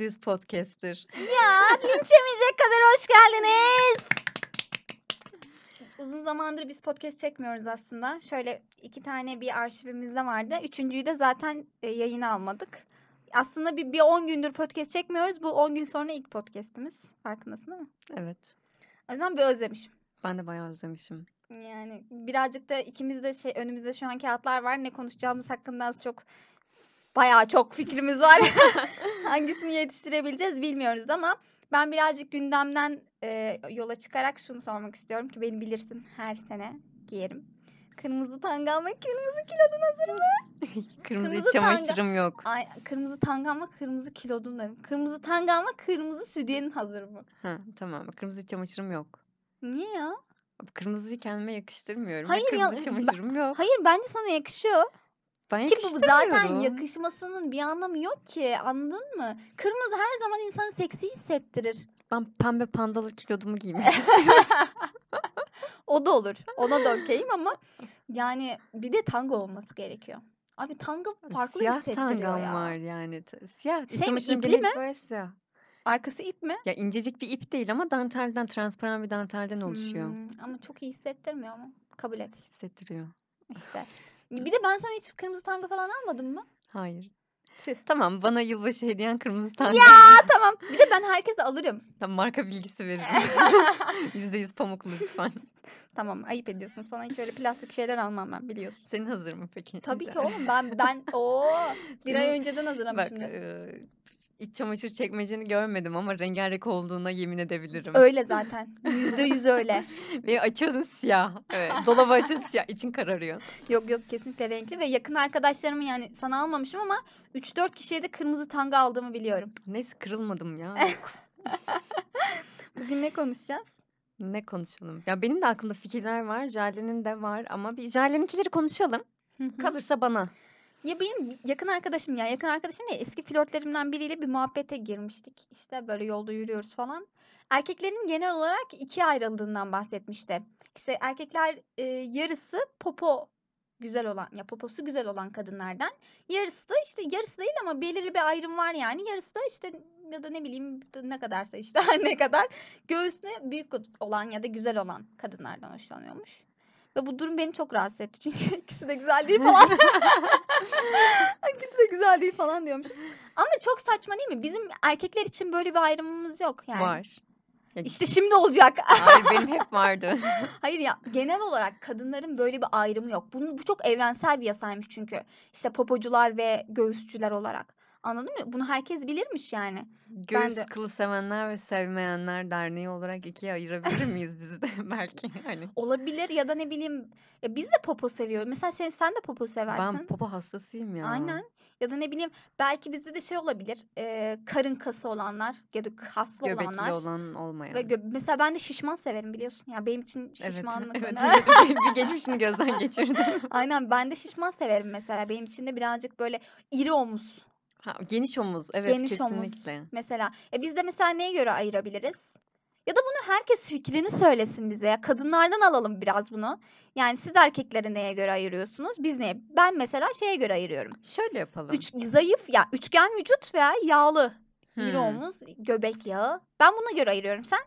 düz podcaster. Ya linç yemeyecek kadar hoş geldiniz. Uzun zamandır biz podcast çekmiyoruz aslında. Şöyle iki tane bir arşivimizde vardı. Üçüncüyü de zaten e, yayına almadık. Aslında bir, bir 10 gündür podcast çekmiyoruz. Bu 10 gün sonra ilk podcastimiz. Farkındasın değil mi? Evet. O yüzden bir özlemişim. Ben de bayağı özlemişim. Yani birazcık da ikimiz de şey önümüzde şu an kağıtlar var. Ne konuşacağımız hakkında az çok bayağı çok fikrimiz var. Hangisini yetiştirebileceğiz bilmiyoruz ama ben birazcık gündemden e, yola çıkarak şunu sormak istiyorum ki beni bilirsin her sene giyerim. Kırmızı tangam ve kırmızı kilodun hazır mı? Kırmızı, Kırmızı iç çamaşırım yok. Ay, kırmızı tangam ve kırmızı kilodun dedim. Kırmızı tangam ve kırmızı sütyenin hazır mı? Ha, tamam. Kırmızı iç çamaşırım yok. Niye ya? Kırmızıyı kendime yakıştırmıyorum. Hayır ya, kırmızı ben- çamaşırım yok. Hayır bence sana yakışıyor. Ben Ki bu zaten yakışmasının bir anlamı yok ki. Anladın mı? Kırmızı her zaman insanı seksi hissettirir. Ben pembe pandalı kilodumu giymek O da olur. Ona da okeyim ama yani bir de tango olması gerekiyor. Abi tango farklı Siyah hissettiriyor ya. var yani. Siyah. Şey mi, ipli mi? böyle siyah. Arkası ip mi? Ya incecik bir ip değil ama dantelden, transparan bir dantelden oluşuyor. Hmm, ama çok iyi hissettirmiyor ama. Kabul et Hissettiriyor. işte. Bir de ben sana hiç kırmızı tango falan almadım mı? Hayır. Tüh. Tamam bana yılbaşı hediyen kırmızı tanga. Ya tamam. Bir de ben herkese alırım. Tamam, marka bilgisi verin. %100 pamuklu lütfen. tamam ayıp ediyorsun. Sana hiç öyle plastik şeyler almam ben biliyorsun. Senin hazır mı peki? Tabii ki oğlum ben ben o bir ay önceden Bak hazırlamışım. İç çamaşır çekmeceni görmedim ama rengarenk olduğuna yemin edebilirim. Öyle zaten. Yüzde yüz öyle. Ve açıyorsun siyah. Evet. Dolabı açıyorsun siyah. için kararıyor. Yok yok kesinlikle renkli ve yakın arkadaşlarımın yani sana almamışım ama 3-4 kişiye de kırmızı tanga aldığımı biliyorum. Neyse kırılmadım ya. Bugün ne konuşacağız? ne konuşalım? Ya benim de aklımda fikirler var. Jale'nin de var ama bir Jale'ninkileri konuşalım. Kalırsa bana. Ya benim yakın arkadaşım ya yakın arkadaşım değil eski flörtlerimden biriyle bir muhabbete girmiştik. İşte böyle yolda yürüyoruz falan. Erkeklerin genel olarak ikiye ayrıldığından bahsetmişti. İşte erkekler e, yarısı popo güzel olan ya poposu güzel olan kadınlardan. Yarısı da işte yarısı değil ama belirli bir ayrım var yani. Yarısı da işte ya da ne bileyim ne kadarsa işte ne kadar göğsüne büyük olan ya da güzel olan kadınlardan hoşlanıyormuş. Ve bu durum beni çok rahatsız etti çünkü ikisi de güzel değil falan. İkisi de güzel değil falan diyormuş. Ama çok saçma değil mi? Bizim erkekler için böyle bir ayrımımız yok yani. Var. İşte şimdi olacak. Hayır benim hep vardı. Hayır ya genel olarak kadınların böyle bir ayrımı yok. Bunu, bu çok evrensel bir yasaymış çünkü. İşte popocular ve göğüsçüler olarak. Anladın mı? Bunu herkes bilirmiş yani. Göğüs de- kılı sevenler ve sevmeyenler derneği olarak ikiye ayırabilir miyiz bizi de belki hani. Olabilir ya da ne bileyim ya biz de popo seviyoruz. Mesela sen sen de popo seversin. Ben popo hastasıyım ya. Aynen. Ya da ne bileyim belki bizde de şey olabilir. e, karın kası olanlar ya da kaslı Göbekli olanlar. olan olmayan. Ve gö- mesela ben de şişman severim biliyorsun. Ya benim için şişmanlık evet, evet. bir geçmişini gözden geçirdim. Aynen ben de şişman severim mesela. Benim için de birazcık böyle iri omuz Ha, geniş omuz, evet Geniş omuz. kesinlikle. mesela. E biz de mesela neye göre ayırabiliriz? Ya da bunu herkes fikrini söylesin bize. Ya kadınlardan alalım biraz bunu. Yani siz erkekleri neye göre ayırıyorsunuz? Biz neye? Ben mesela şeye göre ayırıyorum. Şöyle yapalım. Üç, zayıf ya üçgen vücut veya yağlı. İri Hmm. omuz, göbek yağı. Ben buna göre ayırıyorum. Sen?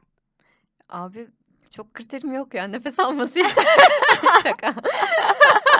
Abi çok kriterim yok ya nefes alması yeter. Şaka.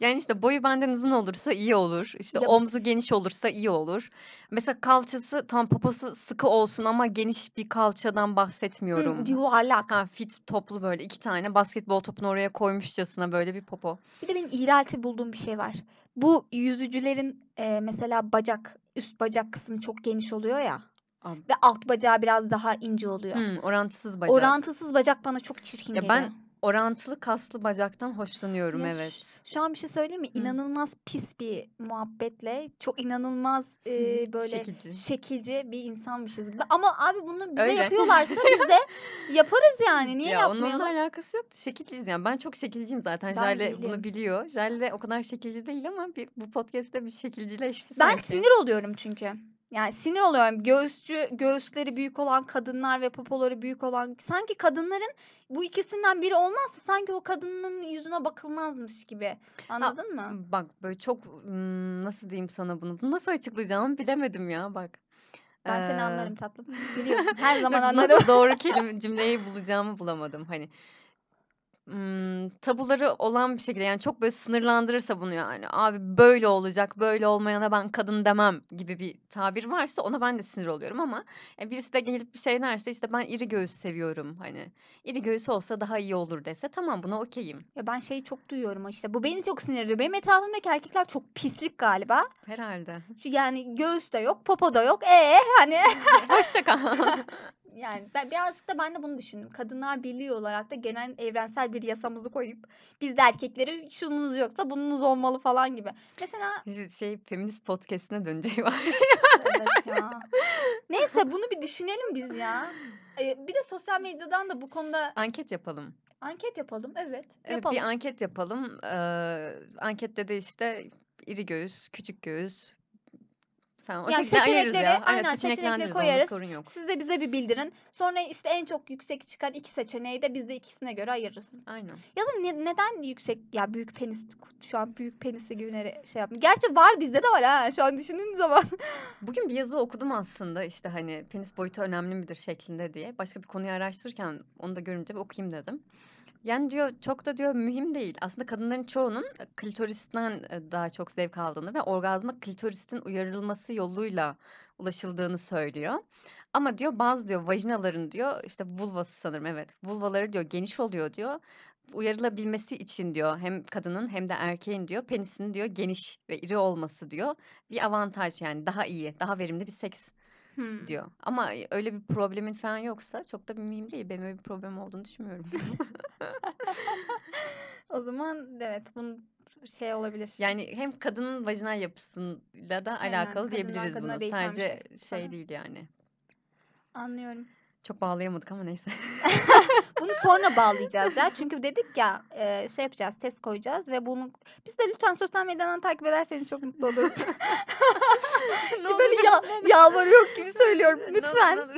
Yani işte boyu benden uzun olursa iyi olur. İşte Ya- omzu geniş olursa iyi olur. Mesela kalçası tam poposu sıkı olsun ama geniş bir kalçadan Hı, bahsetmiyorum. yuvarlak. Ha fit toplu böyle iki tane basketbol topunu oraya koymuşçasına böyle bir popo. Bir de benim iğrelti bulduğum bir şey var. Bu yüzücülerin e, mesela bacak, üst bacak kısmı çok geniş oluyor ya. Abi. Ve alt bacağı biraz daha ince oluyor. Hmm, orantısız bacak. Orantısız bacak bana çok çirkin Ya geliyor. ben Orantılı kaslı bacaktan hoşlanıyorum Ya evet. Şu an bir şey söyleyeyim mi? Hı. İnanılmaz pis bir muhabbetle çok inanılmaz e, böyle Şekilci. şekilci bir insanmışız. Ama abi bunu bize Öyle. yapıyorlarsa biz de yaparız yani. Niye ya yapmayalım? onunla alakası yok. Şekilciyiz yani. Ben çok şekilciyim zaten. Ben Jale değilim. bunu biliyor. Jale o kadar şekilci değil ama bir, bu podcast'te bir şekilcileşti Ben sanki. sinir oluyorum çünkü. Yani sinir oluyorum. Göğüsçü, göğüsleri büyük olan kadınlar ve popoları büyük olan sanki kadınların bu ikisinden biri olmazsa sanki o kadının yüzüne bakılmazmış gibi. Anladın mı? Bak böyle çok nasıl diyeyim sana bunu? Nasıl açıklayacağımı bilemedim ya bak. Ben seni Eee anlarım tatlım. Biliyorsun her zaman anlarım. nasıl doğru kelime cümleyi bulacağımı bulamadım. Hani ımm, tabuları olan bir şekilde, yani, çok böyle sınırlandırırsa bunu, yani, "Abi böyle olacak, böyle olmayana ben kadın demem." gibi bir tabir varsa ona ben de sinir oluyorum ama, ya, birisi de gelip bir şey derse, işte, "Ben iri göğüs seviyorum." hani, "İri göğüs olsa daha iyi olur." dese tamam buna okay'im. Ya, ben şeyi çok duyuyorum işte, bu beni çok sinir ediyor. Benim etrafımdaki erkekler çok pislik galiba. Herhâlde. Şu yani göğüs de yok, popo da yok. Eee, hani Hoşça kal. Yani ben birazcık da ben de bunu düşündüm. Kadınlar Birliği olarak da genel evrensel bir yasamızı koyup biz de erkekleri şununuz yoksa bununuz olmalı falan gibi. Mesela şey feminist podcast'ine döneceği var. Evet ya. Neyse bunu bir düşünelim biz ya. Eee, bir de sosyal medyadan da bu konuda Anket yapalım. anket yapalım. Evet, Evet, yapalım. bir anket yapalım. Eee, ankette de, işte, iri göğüs, küçük göğüs falan o Ya, şekilde ayırırız ya. Evet, aynen seçenekleri koyarız. sorun yok. Siz de bize bir bildirin. Sonra işte en çok yüksek çıkan 2 seçeneği de biz de ikisine göre ayırırız. Aynen. Ya da ne neden yüksek ya büyük penis şu an büyük penisi nere şey yaptım. Gerçi var bizde de var ha şu an düşündüğüm zaman. Bugün bir yazı okudum aslında, işte, hani, penis boyutu önemli midir şeklinde diye. Başka bir konuyu araştırırken onu da görünce bir okuyayım dedim. Yani, diyor, çok da diyor mühim değil. Aslında kadınların çoğunun e, klitoristen, eee, daha çok zevk aldığını ve orgazma klitorisin uyarılması yoluyla ulaşıldığını söylüyor. Ama diyor bazı diyor vajinaların diyor, işte, vulvası sanırım evet, vulvaları diyor geniş oluyor diyor. Uyarılabilmesi için diyor hem kadının hem de erkeğin diyor penisinin diyor geniş ve iri olması diyor bir avantaj yani daha iyi, daha verimli bir seks Hımm. diyor. Ama, öyle bir problemin falan yoksa çok da bir mühim değil. Benim öyle bir problemim olduğunu düşünmüyorum. O zaman evet bunun şey olabilir. Yani hem kadının vajinal yapısıyla da Aynen, alakalı kadından diyebiliriz kadına bunu. değişen bir Sadece şey. şey değil yani. Anlıyorum. Çok bağlayamadık ama neyse. Bunu sonra bağlayacağız ya. Çünkü dedik ya, eee, şey yapacağız, test koyacağız ve bunu biz de lütfen sosyal medyadan takip ederseniz çok mutlu oluruz. Ne Böyle olur, ya ne yalvarıyor gibi söylüyorum. Ne olur, Lütfen. ne olur.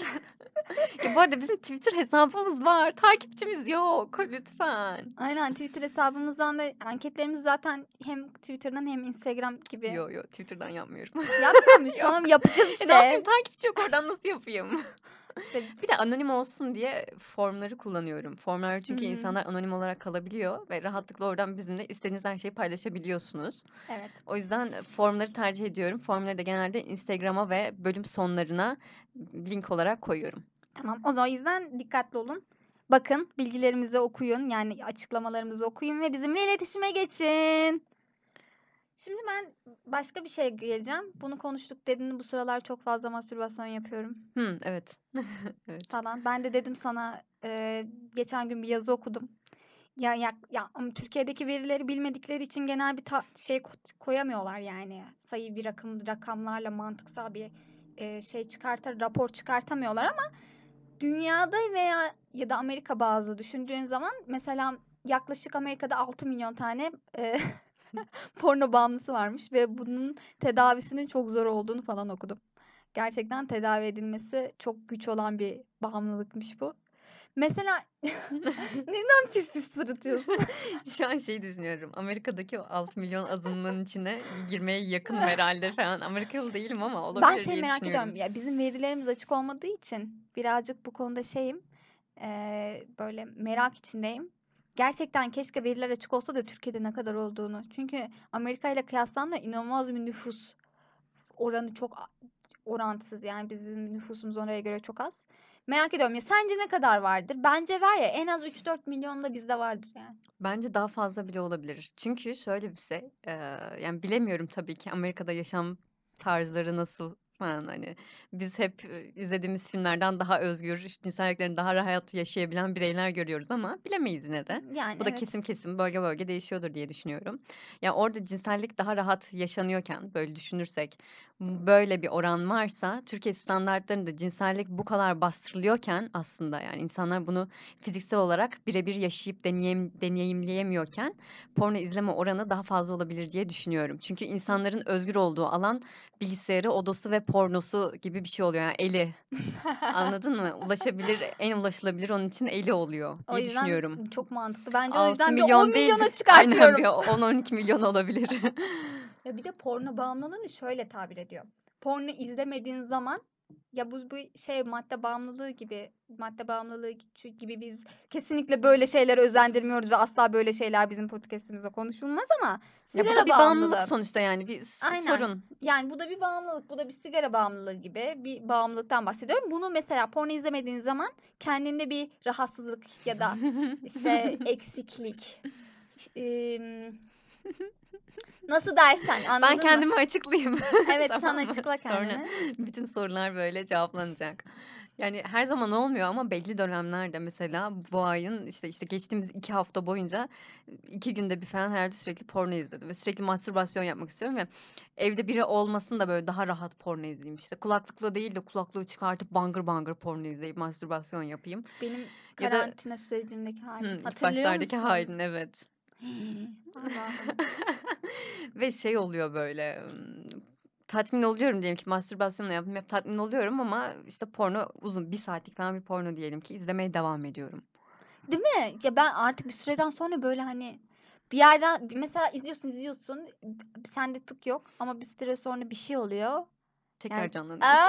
Ya, bu arada bizim Twitter hesabımız var. Takipçimiz yok. Lütfen. Aynen Twitter hesabımızdan da anketlerimiz zaten hem Twitter'dan hem Instagram gibi. Yo, yo, Twitter'dan yapmıyorum. Yok. Tamam yapacağız E, ne yapayım? işte. Takipçi yok oradan nasıl yapayım? İşte Bir de anonim olsun diye formları kullanıyorum. Formlar çünkü hı. insanlar anonim olarak kalabiliyor ve rahatlıkla oradan bizimle istediğiniz her şeyi paylaşabiliyorsunuz. Evet. O yüzden formları tercih ediyorum. Formları da genelde Instagram'a ve bölüm sonlarına link olarak koyuyorum. Tamam. O zaman yüzden dikkatli olun. Bakın, bilgilerimizi okuyun. Yani açıklamalarımızı okuyun ve bizimle iletişime geçin. Şimdi ben başka bir şeye geleceğim. Bunu konuştuk dedin bu sıralar çok fazla mastürbasyon yapıyorum Hımm, evet. Evet. falan. Ben de dedim sana eee, geçen gün bir yazı okudum. Ya ya ya Türkiye'deki verileri bilmedikleri için genel bir ta- şey ko- koyamıyorlar yani. Sayı bir rakım rakamlarla mantıksal bir eee, şey çıkartar rapor çıkartamıyorlar ama dünyada veya ya da Amerika bazlı düşündüğün zaman mesela yaklaşık Amerika'da 6 milyon tane eee, porno bağımlısı varmış ve bunun tedavisinin çok zor olduğunu falan okudum. Gerçekten tedavi edilmesi çok güç olan bir bağımlılıkmış bu. Mesela neden pis pis sırıtıyorsun? Şu an şeyi düşünüyorum. Amerika'daki o 6 milyon azınlığın içine girmeye yakınım herhâlde falan. Amerikalı değilim ama Ben olabilir şey diye merak ediyorum. Ya bizim verilerimiz açık olmadığı için birazcık bu konuda şeyim. eee, böyle merak içindeyim. Gerçekten keşke veriler açık olsa da Türkiye'de ne kadar olduğunu. Çünkü Amerika ile kıyaslandığında inanılmaz bir nüfus oranı çok orantısız. Yani bizim nüfusumuz oraya göre çok az. Merak ediyorum ya sence ne kadar vardır? Bence var ya en az 3-4 milyon da bizde vardır yani. Bence daha fazla bile olabilir. Çünkü şöyle bir şey, eee, yani bilemiyorum tabii ki Amerika'da yaşam tarzları nasıl falan hani biz hep izlediğimiz filmlerden daha özgür, işte cinsel hayatlarını daha rahat yaşayabilen bireyler görüyoruz ama bilemeyiz yine de. Yani Bu da evet. kesim kesim, bölge bölge değişiyordur diye düşünüyorum. Ya orada cinsellik daha rahat yaşanıyorken böyle düşünürsek böyle bir oran varsa Türkiye standartlarında cinsellik bu kadar bastırılıyorken aslında yani insanlar bunu fiziksel olarak birebir yaşayıp deneyim, deneyimleyemiyorken porno izleme oranı daha fazla olabilir diye düşünüyorum. Çünkü insanların özgür olduğu alan bilgisayarı, odası ve pornosu gibi bir şey oluyor. Yani eli. Anladın mı? Ulaşabilir, en ulaşılabilir onun için eli oluyor O diye yüzden düşünüyorum. çok mantıklı. Bence o 6 yüzden bir 10 milyon değil, milyona aynen çıkartıyorum. bir 10-12 milyon olabilir. Ya bir de porno bağımlılığını şöyle tabir ediyor. Porno izlemediğin zaman Ya bu bu şey madde bağımlılığı gibi madde bağımlılığı gi- gibi biz kesinlikle böyle şeylere özendirmiyoruz ve asla böyle şeyler bizim podcast'imizde konuşulmaz ama Ya bu sigara da bir bağımlılık bağımlılığı. sonuçta yani bir s- Aynen. sorun. Yani bu da bir bağımlılık, bu da bir sigara bağımlılığı gibi bir bağımlılıktan bahsediyorum. Bunu mesela porno izlemediğin zaman kendinde bir rahatsızlık ya da işte eksiklik em, nasıl dersen anladın Ben mı? kendimi açıklayayım. Evet sen Tamam mı? açıkla Sonra kendini. bütün sorular böyle cevaplanacak. Yani her zaman olmuyor ama belli dönemlerde mesela bu ayın işte işte geçtiğimiz iki hafta boyunca iki günde bir falan herhalde sürekli porno izledim ve sürekli mastürbasyon yapmak istiyorum ve evde biri olmasın da böyle daha rahat porno izleyeyim işte kulaklıkla değil de kulaklığı çıkartıp bangır bangır porno izleyip mastürbasyon yapayım. Benim Ya da karantina sürecimdeki halim. hı, Hatırlıyor başlardaki musun? halin evet. Ve şey oluyor böyle tatmin oluyorum diyelim ki mastürbasyonla yaptım hep tatmin oluyorum ama işte porno uzun bir saatlik falan bir porno diyelim ki izlemeye devam ediyorum. Değil mi? Ya ben artık bir süreden sonra böyle hani bir yerden mesela izliyorsun izliyorsun sende tık yok ama bir süre sonra bir şey oluyor. Tekrar Yani canlanıyorsun.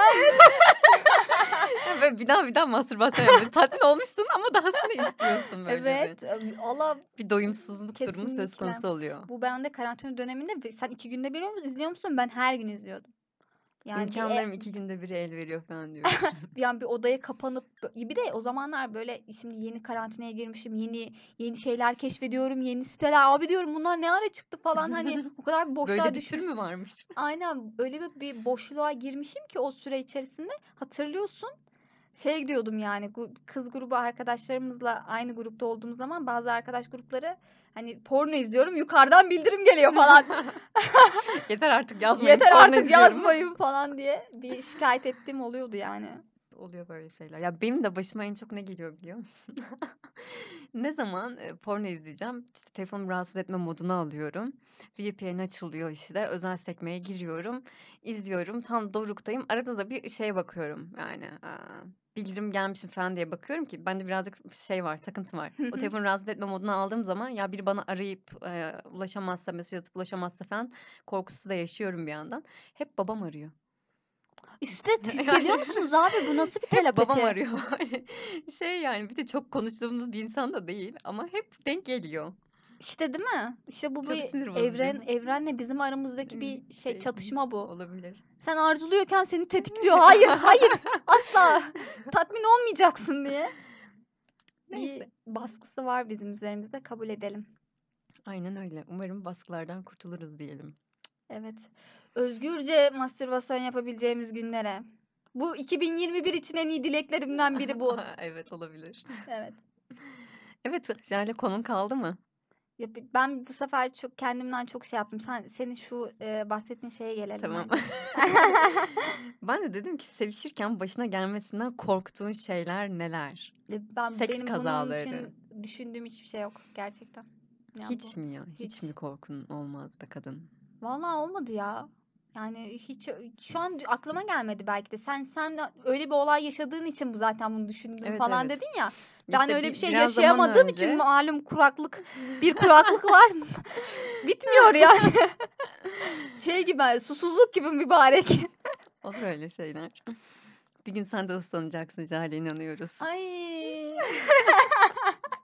Ve bir daha bir daha mastürbasyon yapıyorsun. Tatmin olmuşsun ama dahasını istiyorsun böyle evet. bir. Allah Bir doyumsuzluk durumu söz konusu oluyor. Bu bende karantina döneminde sen iki günde bir izliyor musun? Ben her gün izliyordum. Yani bir, e- İmkanlarım iki günde bir el veriyor falan diyorsun. yani bir odaya kapanıp bir de o zamanlar böyle şimdi yeni karantinaya girmişim yeni yeni şeyler keşfediyorum yeni siteler abi diyorum bunlar ne ara çıktı falan hani o kadar bir boşluğa Böyle bir tür düşmüş. mü varmış? Aynen öyle bir, bir boşluğa girmişim ki o süre içerisinde hatırlıyorsun şey diyordum yani kız grubu arkadaşlarımızla aynı grupta olduğumuz zaman bazı arkadaş grupları hani porno izliyorum yukarıdan bildirim geliyor falan. Yeter artık yazmayın. Yeter porno artık izliyorum. yazmayın falan diye bir şikayet ettiğim oluyordu yani. Oluyor böyle şeyler. Ya benim de başıma en çok ne geliyor biliyor musun? Ne zaman e, porno izleyeceğim, işte telefonumu rahatsız etme moduna alıyorum. VPN açılıyor işte, özel sekmeye giriyorum, izliyorum. Tam doruktayım. Arada da bir şeye bakıyorum yani. aa, bildirim gelmişim falan diye bakıyorum ki bende birazcık şey var, takıntı var. O telefonu rahatsız etme moduna aldığım zaman ya biri bana arayıp e, ulaşamazsa, mesaj atıp ulaşamazsa falan korkusu da yaşıyorum bir yandan. Hep babam arıyor. İşte hissediyor musunuz abi bu nasıl bir hep babam telepati? arıyor. Hani şey yani bir de çok konuştuğumuz bir insan da değil ama hep denk geliyor. İşte değil mi? İşte bu Çok bir bozucu. evren evrenle bizim aramızdaki bir şey Şey çatışma bu. olabilir. Sen arzuluyorken seni tetikliyor. Hayır, hayır. Asla tatmin olmayacaksın diye. Bir Neyse. baskısı var bizim üzerimizde kabul edelim. Aynen öyle. Umarım baskılardan kurtuluruz diyelim. Evet. Özgürce mastürbasyon yapabileceğimiz günlere. Bu 2021 için en iyi dileklerimden biri bu. evet olabilir. Evet. Evet, Jale konun kaldı mı? Ya ben bu sefer çok kendimden çok şey yaptım. Sen senin şu e, bahsettiğin şeye gelelim Tamam. Ben de dedim ki sevişirken başına gelmesinden korktuğun şeyler neler? Ben Seks benim bunun kazaları. için düşündüğüm hiçbir şey yok gerçekten. Yani Hiç bu mi ya? Hiç hiç. mi korkun olmaz be kadın? Vallahi olmadı ya. Yani hiç şu an aklıma gelmedi belki de. Sen sen öyle bir olay yaşadığın için bu zaten bunu düşündüm Evet falan evet. dedin ya. Ben İşte öyle bir, şey yaşayamadığım için önce malum kuraklık bir kuraklık var. Bitmiyor yani. Şey gibi hani susuzluk gibi mübarek. olur öyle şeyler. Bir gün sen de ıslanacaksın Jale inanıyoruz. Ay.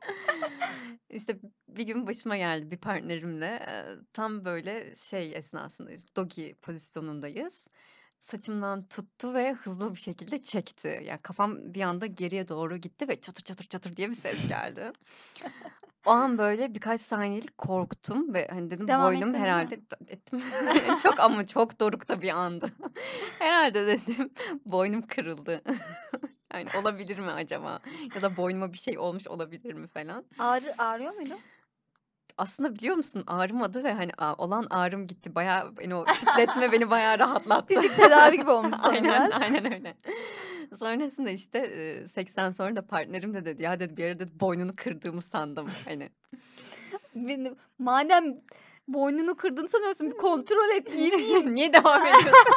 İşte bir gün başıma geldi bir partnerimle. eee, Tam böyle şey esnasındayız. Dogi pozisyonundayız. Saçımdan tuttu ve hızlı bir şekilde çekti. Ya kafam bir anda geriye doğru gitti ve çatır çatır çatır diye bir ses geldi. O an böyle birkaç saniyelik korktum ve hani dedim Devam boynum ettin mi? herhalde ettim. Çok ama çok dorukta bir andı. Herhalde dedim boynum kırıldı. Yani olabilir mi acaba? Ya da boynuma bir şey olmuş olabilir mi falan. Ağrı, ağrıyor muydu? Aslında biliyor musun ağrımadı ve hani olan ağrım gitti. Bayağı beni o kütletme beni bayağı rahatlattı. Fizik tedavi gibi olmuş Aynen aynen öyle. Sonrasında işte e, seksten sonra da partnerim de dedi ya dedi bir ara dedi boynunu kırdığımı sandım. Hani Benim- Madem boynunu kırdın sanıyorsun bir kontrol et iyi miyim? niye devam ediyorsun?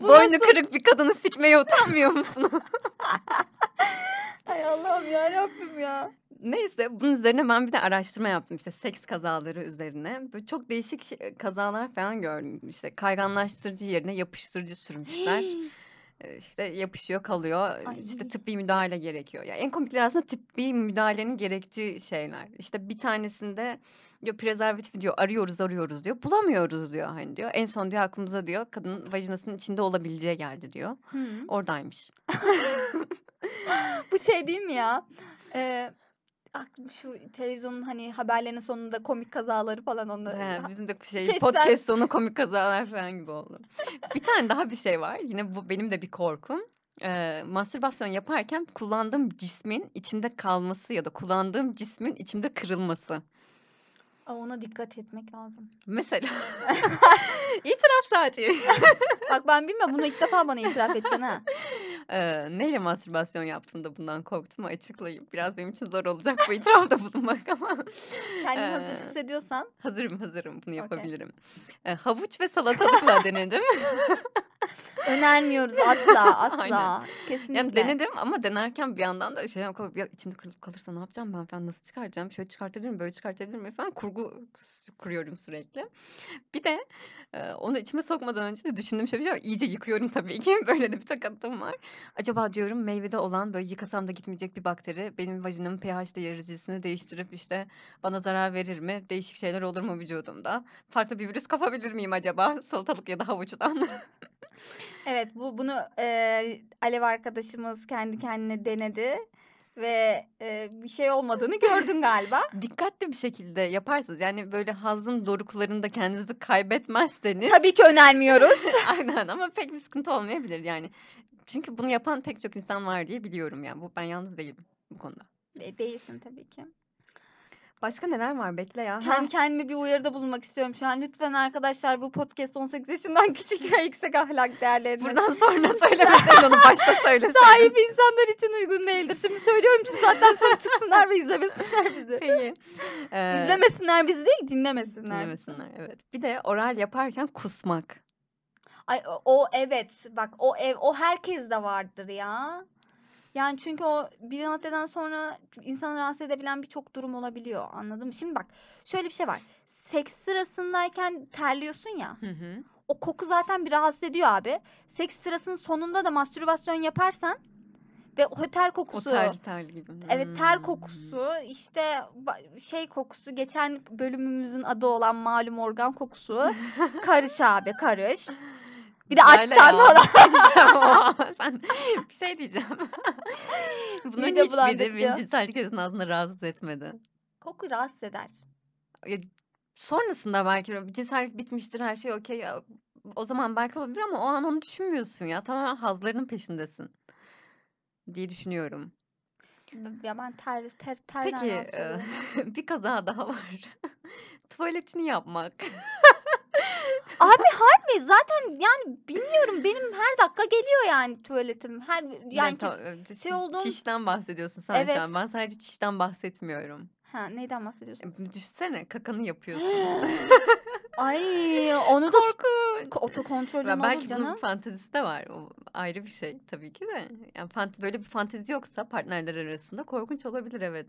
Boynu kırık bir kadını sikmeye utanmıyor musun? Ay Allah'ım ya Rabbim ya. Neyse bunun üzerine ben bir de araştırma yaptım işte seks kazaları üzerine. Böyle çok değişik e, kazalar falan gördüm. İşte kayganlaştırıcı yerine yapıştırıcı sürmüşler. Eee, işte yapışıyor, kalıyor. Ay. İşte tıbbi müdahale gerekiyor. Ya en komikleri aslında tıbbi müdahalenin gerektiği şeyler. İşte bir tanesinde diyor prezervatif diyor arıyoruz arıyoruz diyor. Bulamıyoruz diyor hani diyor. En son diyor aklımıza diyor kadının vajinasının içinde olabileceği geldi diyor. Hı. Oradaymış. Bu şey değil mi ya? Ee, aklım şu televizyonun hani haberlerinin sonunda komik kazaları falan onları. He, bizim de şey Skeçler. podcast sonu komik kazalar falan gibi oldu. Bir tane daha bir şey var. Yine bu benim de bir korkum. Eee, mastürbasyon yaparken kullandığım cismin içimde kalması ya da kullandığım cismin içimde kırılması. Aa, ona dikkat etmek lazım. Mesela. İtiraf saati. Bak ben bilmiyorum bunu ilk defa bana itiraf edeceksin ha. Eee, neyle mastürbasyon yaptığımda bundan korktuğumu açıklayayım. Biraz benim için zor olacak bu itirafta bulunmak ama. Kendini hazır Eee, hissediyorsan. hazırım hazırım bunu Okey. yapabilirim. Eee, havuç ve salatalıkla denedim. Önermiyoruz asla Aynen. asla. Yani Kesinlikle. denedim ama denerken bir yandan da şey ya içimde kırılıp kalırsa ne yapacağım ben falan nasıl çıkaracağım? Şöyle çıkartabilir miyim, böyle çıkartabilir miyim falan kurgu s- kuruyorum sürekli. Bir de e, onu içime sokmadan önce de düşündüğüm şey var. İyice yıkıyorum tabii ki. Böyle de bir takıntım var. Acaba diyorum meyvede olan böyle yıkasam da gitmeyecek bir bakteri benim vajinamın pH değerisini değiştirip işte bana zarar verir mi? Değişik şeyler olur mu vücudumda? Farklı bir virüs kapabilir miyim acaba salatalık ya da havuçtan? Evet bu bunu eee, Alev arkadaşımız kendi kendine denedi ve eee, bir şey olmadığını gördün galiba. Dikkatli bir şekilde yaparsanız yani böyle hazın doruklarında kendinizi kaybetmezseniz Tabii ki önermiyoruz. aynen ama pek bir sıkıntı olmayabilir yani. Çünkü bunu yapan pek çok insan var diye biliyorum yani. Bu ben yalnız değilim bu konuda. De- değilsin tabii ki. Başka neler var bekle ya. Kendi kendime bir uyarıda bulunmak istiyorum şu an. Lütfen arkadaşlar bu podcast 18 yaşından küçük ve yüksek ahlak değerlerine buradan sonra söylemeseydin onu başta söyleseydin. sahip insanlar için uygun değildir. Şimdi söylüyorum şu saatten sonra çıksınlar ve izlemesinler bizi. Peki. Ee, İzlemesinler bizi değil dinlemesinler. dinlemesinler evet. Bir de oral yaparken kusmak. Ay o, o evet bak o ev o herkes de vardır ya. Yani çünkü o bir maddeden sonra insanı rahatsız edebilen birçok durum olabiliyor anladın mı? Şimdi bak şöyle bir şey var. Seks sırasındayken terliyorsun ya. Hı hı. O koku zaten bir rahatsız ediyor abi. Seks sırasının sonunda da mastürbasyon yaparsan ve o ter O kokusu ter, terli gibi. Evet ter Hmm. kokusu işte şey kokusu geçen bölümümüzün adı olan malum organ kokusu karış abi karış. Bir de ya, da bir şey diyeceğim ama sen bir şey diyeceğim. Bunların Mide hiçbiri bulandırıcı. beni cinsellik esnasında rahatsız etmedi. Koku rahatsız eder. Ya, sonrasında belki cinsellik bitmiştir her şey okey ya. O zaman belki olabilir ama o an onu düşünmüyorsun ya. Tamamen hazlarının peşindesin diye düşünüyorum. Ya ben ter, ter terden Peki rahatsız e, bir kaza daha var. Tuvaletini yapmak. Abi harbi zaten yani bilmiyorum benim her dakika geliyor yani tuvaletim. Her Yani ki- e, şey olduğum- çişten bahsediyorsun sen Evet. şu an. Ben sadece çişten bahsetmiyorum. ha neyden bahsediyorsun? E, Düşünsene kakanı yapıyorsun. Ay onu da Korkunç. Ko- otokontrolün Ya olur belki bunun canım. fantezisi de var. O ayrı bir şey tabii ki de. Yani fant böyle bir fantezi yoksa partnerler arasında korkunç olabilir evet.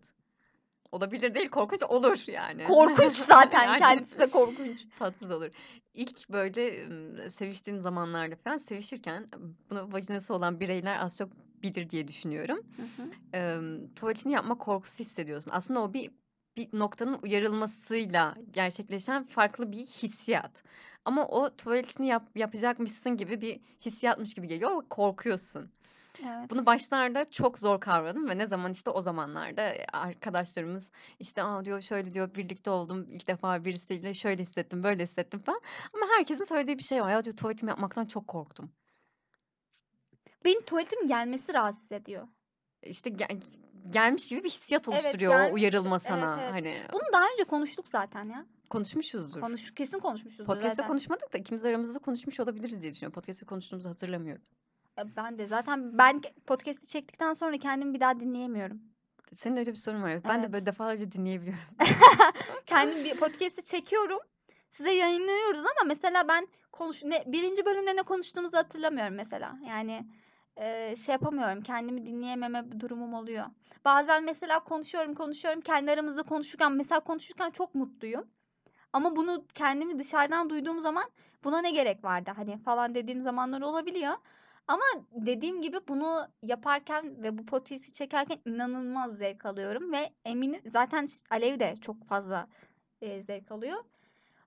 Olabilir değil korkunç olur yani. Korkunç zaten Yani kendisi de korkunç. tatsız olur. İlk böyle seviştiğim zamanlarda falan sevişirken bunu vajinası olan bireyler az çok bilir diye düşünüyorum. Hı hı. Em, tuvaletini yapma korkusu hissediyorsun. Aslında o bir bir noktanın uyarılmasıyla gerçekleşen farklı bir hissiyat. Ama o tuvaletini yap, yapacakmışsın gibi bir hissiyatmış gibi geliyor. Korkuyorsun. Evet. Bunu başlarda çok zor kavradım ve ne zaman işte o zamanlarda arkadaşlarımız işte Aa diyor şöyle diyor birlikte oldum ilk defa birisiyle şöyle hissettim böyle hissettim falan. Ama herkesin söylediği bir şey var ya diyor tuvaletimi yapmaktan çok korktum. Benim tuvaletim gelmesi rahatsız ediyor. İşte gel- gelmiş gibi bir hissiyat Evet, oluşturuyor o gelmiş. uyarılma Evet, sana. evet. Hani Bunu daha önce konuştuk zaten ya. konuşmuşuzdur. Konuş, kesin konuşmuşuzdur Podcast'te konuşmadık da ikimiz aramızda konuşmuş olabiliriz diye düşünüyorum. Podcast'te konuştuğumuzu hatırlamıyorum. E, Ben de zaten ben podcast'i çektikten sonra kendimi bir daha dinleyemiyorum. Senin öyle bir sorun var. evet. Ben de Evet. böyle defalarca dinleyebiliyorum. Kendim bir podcast'i çekiyorum. Size yayınlıyoruz ama mesela ben konuş ne birinci bölümde ne konuştuğumuzu hatırlamıyorum mesela. Yani e, şey yapamıyorum. Kendimi dinleyememe durumum oluyor. Bazen mesela konuşuyorum konuşuyorum kendi aramızda konuşurken mesela konuşurken çok mutluyum. Ama bunu kendimi dışarıdan duyduğum zaman buna ne gerek vardı hani falan dediğim zamanlar olabiliyor. Ama dediğim gibi bunu yaparken ve bu podcast'i çekerken inanılmaz zevk alıyorum ve eminim zaten Alev de çok fazla e, zevk alıyor.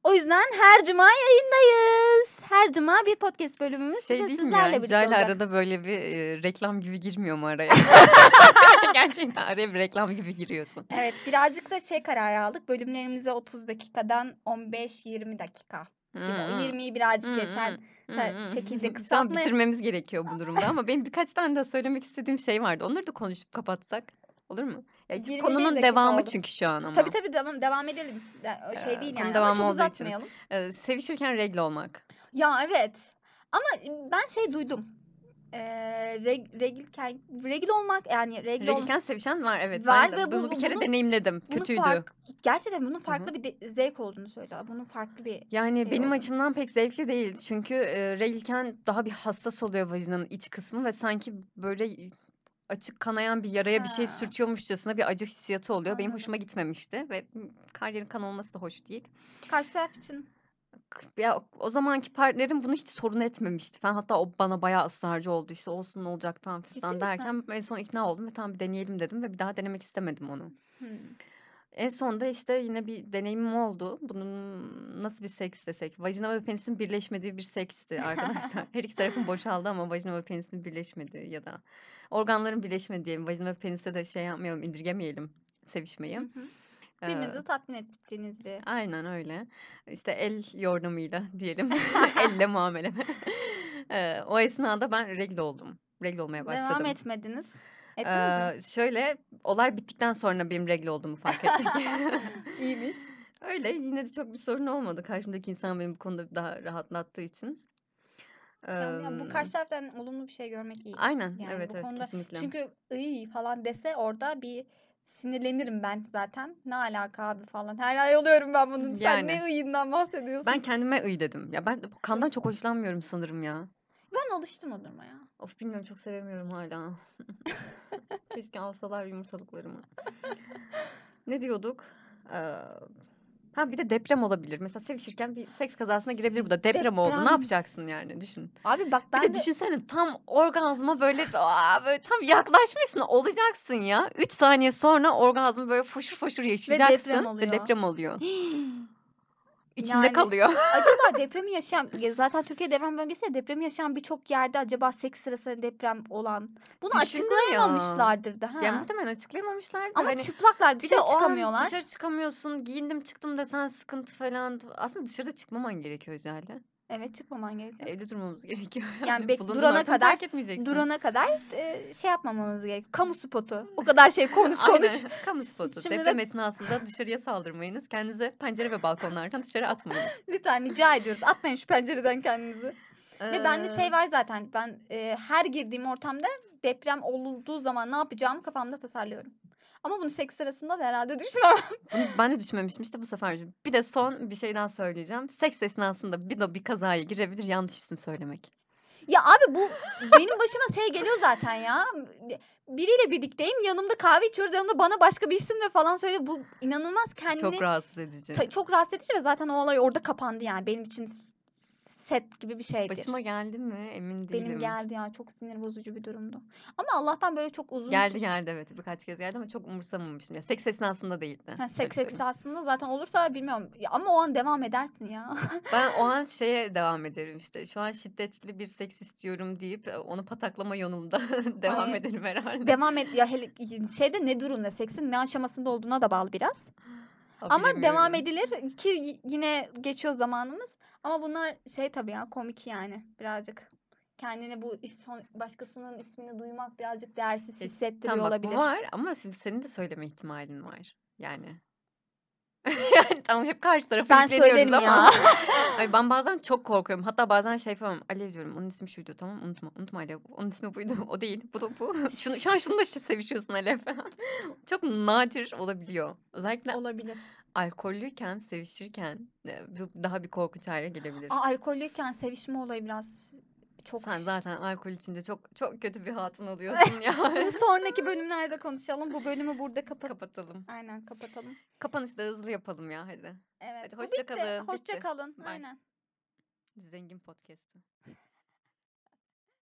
O yüzden her cuma yayındayız. Her cuma bir podcast bölümümüz Şey değil mi sizlerle ya? Jale arada böyle bir e, reklam gibi girmiyor mu araya? Gerçekten araya bir reklam gibi giriyorsun. Evet birazcık da şey kararı aldık. Bölümlerimize 30 dakikadan 15-20 dakika gibi. Hı. 20'yi birazcık Hı geçen hı. Şekilde an kısaltmaya bitirmemiz gerekiyor bu durumda ama benim birkaç tane daha söylemek istediğim şey vardı. Onları da konuşup kapatsak olur mu? Ya 21 konunun devamı oldu. çünkü şu an ama. Tabii tabii devam, devam edelim. O şey Ee, değil yani ama devamı çok olduğu için. uzatmayalım. Ee, sevişirken regle olmak. Ya evet. Ama ben şey duydum. Ee, reg, regilken, regil olmak yani regil olmak. Reglken sevişen var evet. Var ben de ve bu- bunu bir kere bunun- deneyimledim. Bunun Kötüydü. fark- gerçekten bunun farklı bir de- zevk olduğunu söylüyor. Bunun farklı bir Yani şey benim oldu. açımdan pek zevkli değil. Çünkü e, reglken daha bir hassas oluyor vajinanın iç kısmı ve sanki böyle açık kanayan bir yaraya bir şey Ha. sürtüyormuşçasına bir acı hissiyatı oluyor. Benim Anladım. hoşuma gitmemişti ve kariyerin kan olması da hoş değil. karşı taraf için. Ya o zamanki partnerim bunu hiç sorun etmemişti falan. Hatta o bana bayağı ısrarcı oldu işte olsun ne olacak falan fistan misin? derken en son ikna oldum ve tamam bir deneyelim dedim ve bir daha denemek istemedim onu. Hmm. En sonunda işte yine bir deneyimim oldu. Bunun nasıl bir seks desek. Vajina ve penisin birleşmediği bir seksti arkadaşlar. Her iki tarafın boşaldı ama vajina ve penisin birleşmediği ya da organların birleşmediği. Vajina ve penise de şey yapmayalım, indirgemeyelim sevişmeyi. Hı hı. Ee, Birbirinizi tatmin ettiğiniz bir. aynen öyle. İşte el yordamıyla diyelim. Elle muamele. Ee, o esnada ben regle oldum. Regle olmaya başladım. Devam etmediniz. Ettiniz mi? Ee, şöyle olay bittikten sonra benim regle olduğumu fark ettik. İyiymiş. Öyle yine de çok bir sorun olmadı. Karşımdaki insan beni bu konuda daha rahatlattığı için. Yani bu Eee, karşı taraftan olumlu bir şey görmek iyi. Aynen Yani evet bu evet konuda kesinlikle. Çünkü iyi falan dese orada bir sinirlenirim ben zaten. Ne alaka abi falan. Her ay oluyorum ben bunun. Sen ne Yani. ıyından bahsediyorsun? Ben kendime ıy dedim. Ya ben kandan çok hoşlanmıyorum sanırım ya. Ben alıştım o duruma ya. Of bilmiyorum çok sevemiyorum hala. Keşke alsalar yumurtalıklarımı. Ne diyorduk? Eee, ha bir de deprem olabilir. Mesela sevişirken bir seks kazasına girebilir bu da. Deprem oldu. Ne Deprem. yapacaksın yani? Düşün. Abi bak Bir ben de de düşünsene tam orgazma böyle, aa, böyle tam yaklaşmışsın olacaksın ya. 3 saniye sonra orgazmı böyle foşur foşur yaşayacaksın ve oluyor. deprem oluyor. İçinde Yani kalıyor. acaba depremi yaşayan ya zaten Türkiye deprem bölgesi ya depremi yaşayan birçok yerde acaba seks sırasında deprem olan bunu Düşündüm ya. açıklayamamışlardır da ha. Yani muhtemelen açıklayamamışlardı. Ama hani çıplaklar bir de dışarı o an çıkamıyorlar. dışarı çıkamıyorsun. Giyindim çıktım desen sıkıntı falan. Aslında dışarıda çıkmaman gerekiyor Jale. Evet çıkmaman gerekiyor. Evde durmamız gerekiyor. Yani bek- durana kadar-. Durana kadar e, şey yapmamamız gerekiyor. Kamu spotu. O kadar şey konuş konuş. Aynen. Kamu spotu. Şimdi de- Deprem esnasında dışarıya saldırmayınız. Kendinize pencere ve balkonlardan dışarı atmayınız. Lütfen rica ediyoruz. Atmayın şu pencereden kendinizi. Ve bende şey Ee, var zaten. Ben e, her girdiğim ortamda deprem olduğu zaman ne yapacağımı kafamda tasarlıyorum. Ama bunu seks sırasında da herhalde düşünemem. Bunu ben de düşmemiştim işte bu sefer. Bir de son bir şey daha söyleyeceğim. Seks esnasında bir de bir kazaya girebilir yanlış isim söylemek. Ya abi bu benim başıma şey geliyor zaten ya. Biriyle birlikteyim. Yanımda kahve içiyoruz. Yanımda bana başka bir isimle falan söylüyor. Bu inanılmaz kendini Çok rahatsız edici. ta- çok rahatsız edici ve zaten o olay orada kapandı yani. Benim için set gibi bir şeydir. Başıma geldi mi emin değilim. Benim geldi ya. Çok sinir bozucu bir durumdu. Ama Allah'tan böyle çok uzun Geldi geldi evet birkaç kez geldi ama çok umursamamıştım. Ya, seks esnasında değildi. Ha, seks esasında zaten olursa bilmiyorum. Ya ama o an devam edersin ya. Ben o an şeye devam ederim işte. Şu an şiddetli bir seks istiyorum deyip e, onu pataklama yolunda devam Ay, ederim herhalde. devam et ya hele şeyde ne durumda seksin ne aşamasında olduğuna da bağlı biraz. Ha, Ama devam edilir ki yine geçiyor zamanımız. Ama bunlar şey tabii ya komik yani birazcık. Kendini bu is- son- başkasının ismini duymak birazcık değersiz E, hissettiriyor Tamam olabilir. bu var ama şimdi senin de söyleme ihtimalin var. Yani. yani tamam hep karşı tarafa Ben yükleniyoruz ama. ya. Ay ben bazen çok korkuyorum. Hatta bazen şey falan Alev diyorum. Onun ismi şuydu tamam unutma. Unutma Alev. Onun ismi buydu. O değil. Bu da bu. Şunu, şu an şunu da işte sevişiyorsun Alev falan. Çok nadir olabiliyor. Özellikle Olabilir. Alkollüyken sevişirken e, bu daha bir korkunç hale gelebilir. Aa, alkollüyken sevişme olayı biraz çok Sen zaten alkol içince çok çok kötü bir hatun oluyorsun ya. Bunu sonraki bölümlerde konuşalım. Bu bölümü burada kapat. Kapatalım. Aynen kapatalım. Kapanışı da hızlı yapalım ya hadi. Evet. Hadi bu hoşça bitti. kalın, Hoşça bitti. kalın. Bye. Aynen. Zengin podcast'ı.